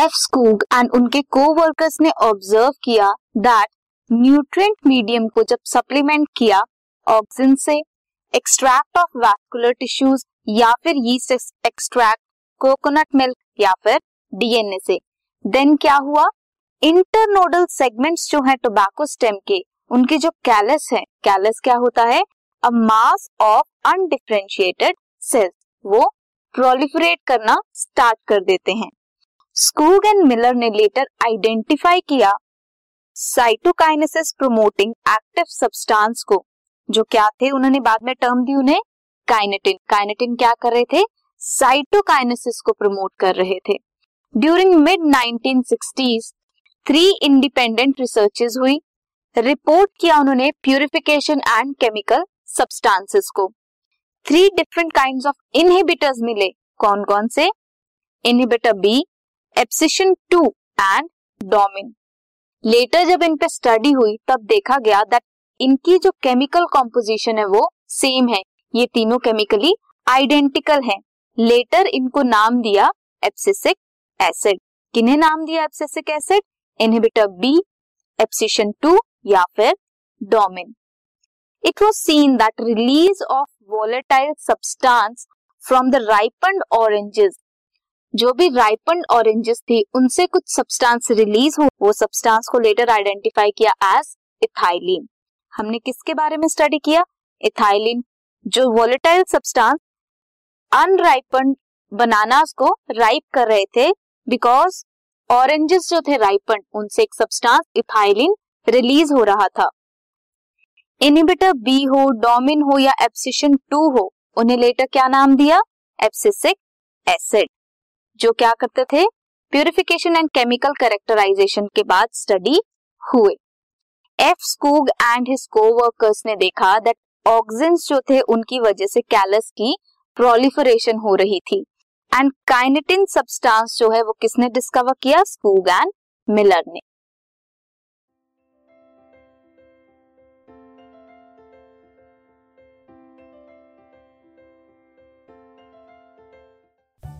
F Skoog and उनके coworkers ने observe किया दैट न्यूट्रिएंट मीडियम को जब सप्लीमेंट किया ऑक्सीजन से एक्सट्रैक्ट ऑफ़ वैस्कुलर टिश्यूज या फिर यीस्ट एक्सट्रैक्ट कोकोनट मिल्क या फिर डीएनए से। देन क्या हुआ? इंटरनोडल सेगमेंट्स जो है टोबैको स्टेम के, उनके जो कैलस है कैलस क्या होता है? A mass of undifferentiated cells वो प्रोलिफरेट करना स्टार्ट कर देते हैं। स्कूग एंड मिलर ने लेटर आइडेंटिफाई किया साइटोकाइनेसिस प्रोमोटिंग एक्टिव सब्सटेंस को, जो क्या थे? उन्होंने बाद में टर्म दी उन्हें काइनेटिन काइनेटिन क्या कर रहे थे? साइटोकाइनेसिस को प्रमोट कर रहे थे। During mid 1960s three independent researches हुई। रिपोर्ट किया उन्होंने प्यूरिफिकेशन एंड केमिकल सब्सटेंसेस को। Three different kinds of inhibitors मिले। कौन कौन से? Inhibitor B abscission two and dormin later जब इन पे स्टडी हुई, तब देखा गया दैट इनकी जो केमिकल कॉम्पोजिशन है वो सेम है। ये तीनों केमिकली आइडेंटिकल हैं। लेटर इनको नाम दिया एप्सिसिक एसिड किन्हें नाम दिया abscisic acid inhibitor B abscission two या फिर dormin it was seen that release of volatile substance from the ripened oranges जो भी राइपन ऑरेंजेस थी, उनसे कुछ सब्सटेंस रिलीज़ हो, वो सब्सटेंस को लेटर आइडेंटिफाई किया एज इथाइलिन हमने किसके बारे में स्टडी किया? इथाइलिन जो वोलेटाइल सब्सटेंस अनराइपन्ड बनानास को राइप कर रहे थे बिकॉज़ ऑरेंजेस जो थे राइपन उनसे एक सब्सटेंस इथाइलिन रिलीज़ हो रहा था. इनिबिटर बी हो डोमिन हो या एप्सिशन टू हो, उन्हें लेटर क्या नाम दिया? एप्सिसिक एसिड जो क्या करते थे? प्यूरिफिकेशन एंड केमिकल करेक्टराइजेशन के बाद स्टडी हुए। F Skoog and his coworkers ने देखा दैट ऑक्सिन्स जो थे, उनकी वजह से कैलस की प्रोलिफरेशन हो रही थी। एंड काइनेटिन सब्सटेंस जो है, वो किसने डिस्कवर किया? स्कूग एंड मिलर ने।